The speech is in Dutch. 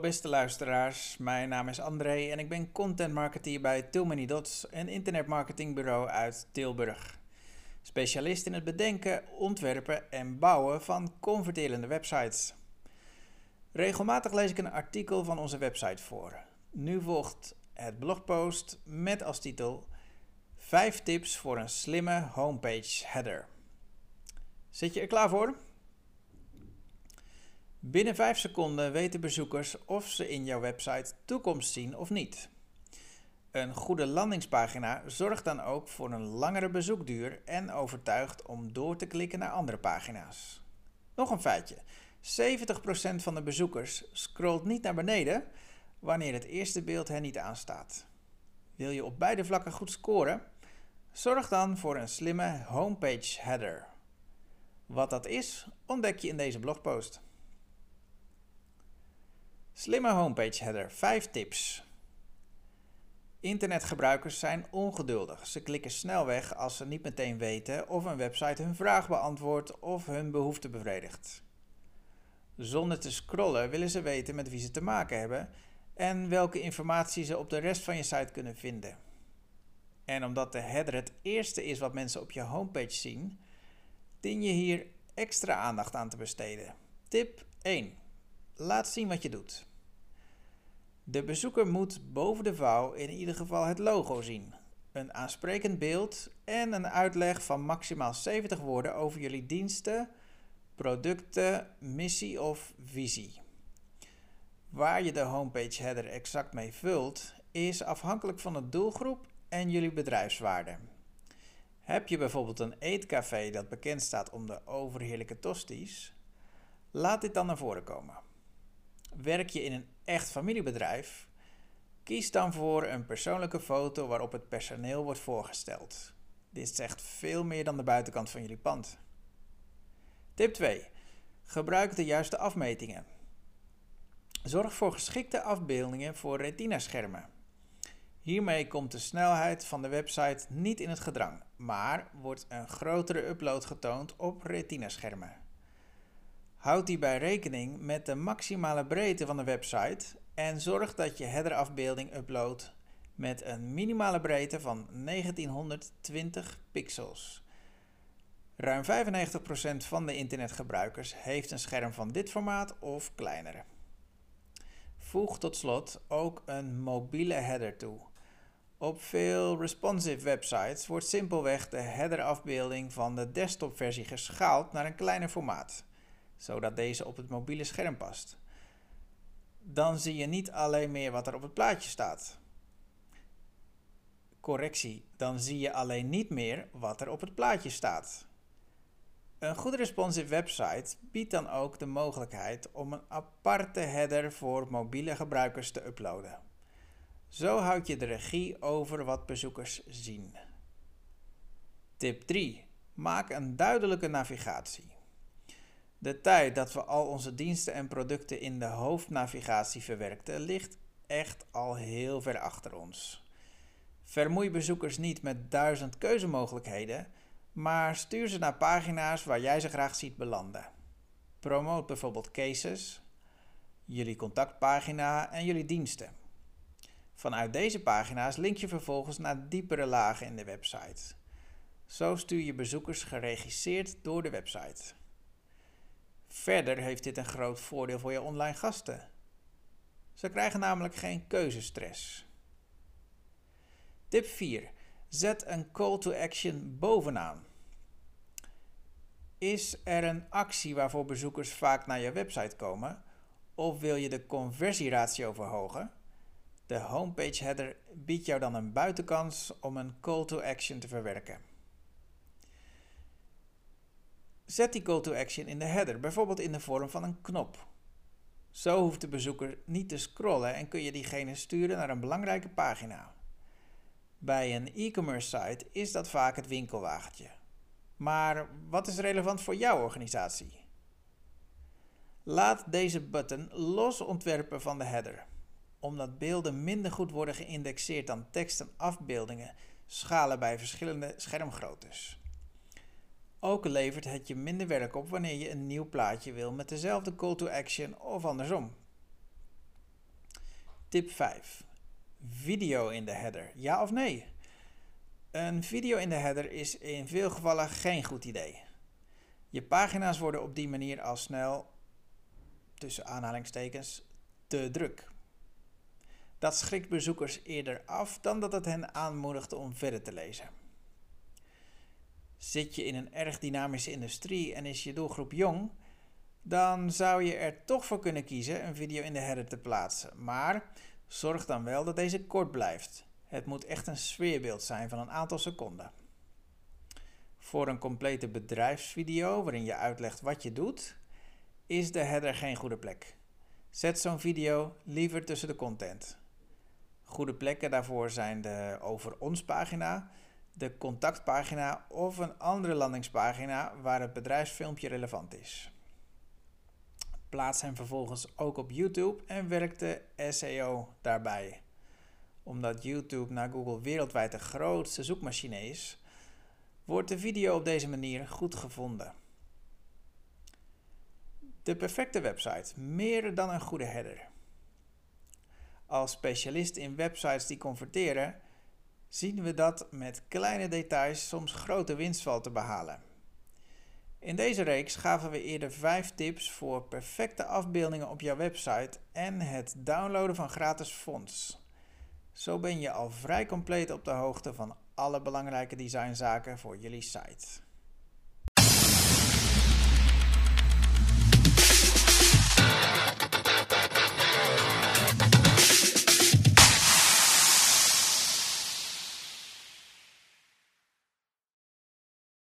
Beste luisteraars, mijn naam is André en ik ben content marketeer bij Tilmany Dots, een internetmarketingbureau uit Tilburg. Specialist in het bedenken, ontwerpen en bouwen van converterende websites. Regelmatig lees ik een artikel van onze website voor. Nu volgt het blogpost met als titel 5 tips voor een slimme homepage header. Zit je er klaar voor? Binnen 5 seconden weten bezoekers of ze in jouw website toekomst zien of niet. Een goede landingspagina zorgt dan ook voor een langere bezoekduur en overtuigt om door te klikken naar andere pagina's. Nog een feitje: 70% van de bezoekers scrolt niet naar beneden wanneer het eerste beeld hen niet aanstaat. Wil je op beide vlakken goed scoren? Zorg dan voor een slimme homepage header. Wat dat is, ontdek je in deze blogpost. Slimme homepage header 5 tips. Internetgebruikers zijn ongeduldig. Ze klikken snel weg als ze niet meteen weten of een website hun vraag beantwoordt of hun behoefte bevredigt. Zonder te scrollen willen ze weten met wie ze te maken hebben en welke informatie ze op de rest van je site kunnen vinden. En omdat de header het eerste is wat mensen op je homepage zien, dien je hier extra aandacht aan te besteden. Tip 1. Laat zien wat je doet. De bezoeker moet boven de vouw in ieder geval het logo zien, een aansprekend beeld en een uitleg van maximaal 70 woorden over jullie diensten, producten, missie of visie. Waar je de homepage header exact mee vult, is afhankelijk van de doelgroep en jullie bedrijfswaarde. Heb je bijvoorbeeld een eetcafé dat bekend staat om de overheerlijke tosties? Laat dit dan naar voren komen. Werk je in een echt familiebedrijf? Kies dan voor een persoonlijke foto waarop het personeel wordt voorgesteld. Dit zegt veel meer dan de buitenkant van jullie pand. Tip 2. Gebruik de juiste afmetingen. Zorg voor geschikte afbeeldingen voor retina-schermen. Hiermee komt de snelheid van de website niet in het gedrang, maar wordt een grotere upload getoond op retina-schermen. Houd hierbij rekening met de maximale breedte van de website en zorg dat je headerafbeelding uploadt met een minimale breedte van 1920 pixels. Ruim 95% van de internetgebruikers heeft een scherm van dit formaat of kleiner. Voeg tot slot ook een mobiele header toe. Op veel responsive websites wordt simpelweg de headerafbeelding van de desktopversie geschaald naar een kleiner formaat zodat deze op het mobiele scherm past. Dan zie je niet alleen meer wat er op het plaatje staat. Correctie, dan zie je alleen niet meer wat er op het plaatje staat. Een goed responsive website biedt dan ook de mogelijkheid om een aparte header voor mobiele gebruikers te uploaden. Zo houd je de regie over wat bezoekers zien. Tip 3. Maak een duidelijke navigatie. De tijd dat we al onze diensten en producten in de hoofdnavigatie verwerkten ligt echt al heel ver achter ons. Vermoei bezoekers niet met duizend keuzemogelijkheden, maar stuur ze naar pagina's waar jij ze graag ziet belanden. Promoot bijvoorbeeld cases, jullie contactpagina en jullie diensten. Vanuit deze pagina's link je vervolgens naar diepere lagen in de website. Zo stuur je bezoekers geregisseerd door de website. Verder heeft dit een groot voordeel voor je online gasten. Ze krijgen namelijk geen keuzestress. Tip 4. Zet een call to action bovenaan. Is er een actie waarvoor bezoekers vaak naar je website komen? Of wil je de conversieratio verhogen? De homepage header biedt jou dan een buitenkans om een call to action te verwerken. Zet die call to action in de header, bijvoorbeeld in de vorm van een knop. Zo hoeft de bezoeker niet te scrollen en kun je diegene sturen naar een belangrijke pagina. Bij een e-commerce site is dat vaak het winkelwagentje. Maar wat is relevant voor jouw organisatie? Laat deze button los ontwerpen van de header. Omdat beelden minder goed worden geïndexeerd dan tekst en afbeeldingen, schalen bij verschillende schermgroottes. Ook levert het je minder werk op wanneer je een nieuw plaatje wil met dezelfde call to action of andersom. Tip 5. Video in de header. Ja of nee? Een video in de header is in veel gevallen geen goed idee. Je pagina's worden op die manier al snel, tussen aanhalingstekens, te druk. Dat schrikt bezoekers eerder af dan dat het hen aanmoedigt om verder te lezen. Zit je in een erg dynamische industrie en is je doelgroep jong, dan zou je er toch voor kunnen kiezen een video in de header te plaatsen. Maar zorg dan wel dat deze kort blijft. Het moet echt een sfeerbeeld zijn van een aantal seconden. Voor een complete bedrijfsvideo waarin je uitlegt wat je doet, is de header geen goede plek. Zet zo'n video liever tussen de content. Goede plekken daarvoor zijn de over ons pagina, de contactpagina of een andere landingspagina waar het bedrijfsfilmpje relevant is. Plaats hem vervolgens ook op YouTube en werk de SEO daarbij. Omdat YouTube naar Google wereldwijd de grootste zoekmachine is, wordt de video op deze manier goed gevonden. De perfecte website, meer dan een goede header. Als specialist in websites die converteren, zien we dat met kleine details soms grote winst valt te behalen. In deze reeks gaven we eerder 5 tips voor perfecte afbeeldingen op jouw website en het downloaden van gratis fonts. Zo ben je al vrij compleet op de hoogte van alle belangrijke designzaken voor jullie site.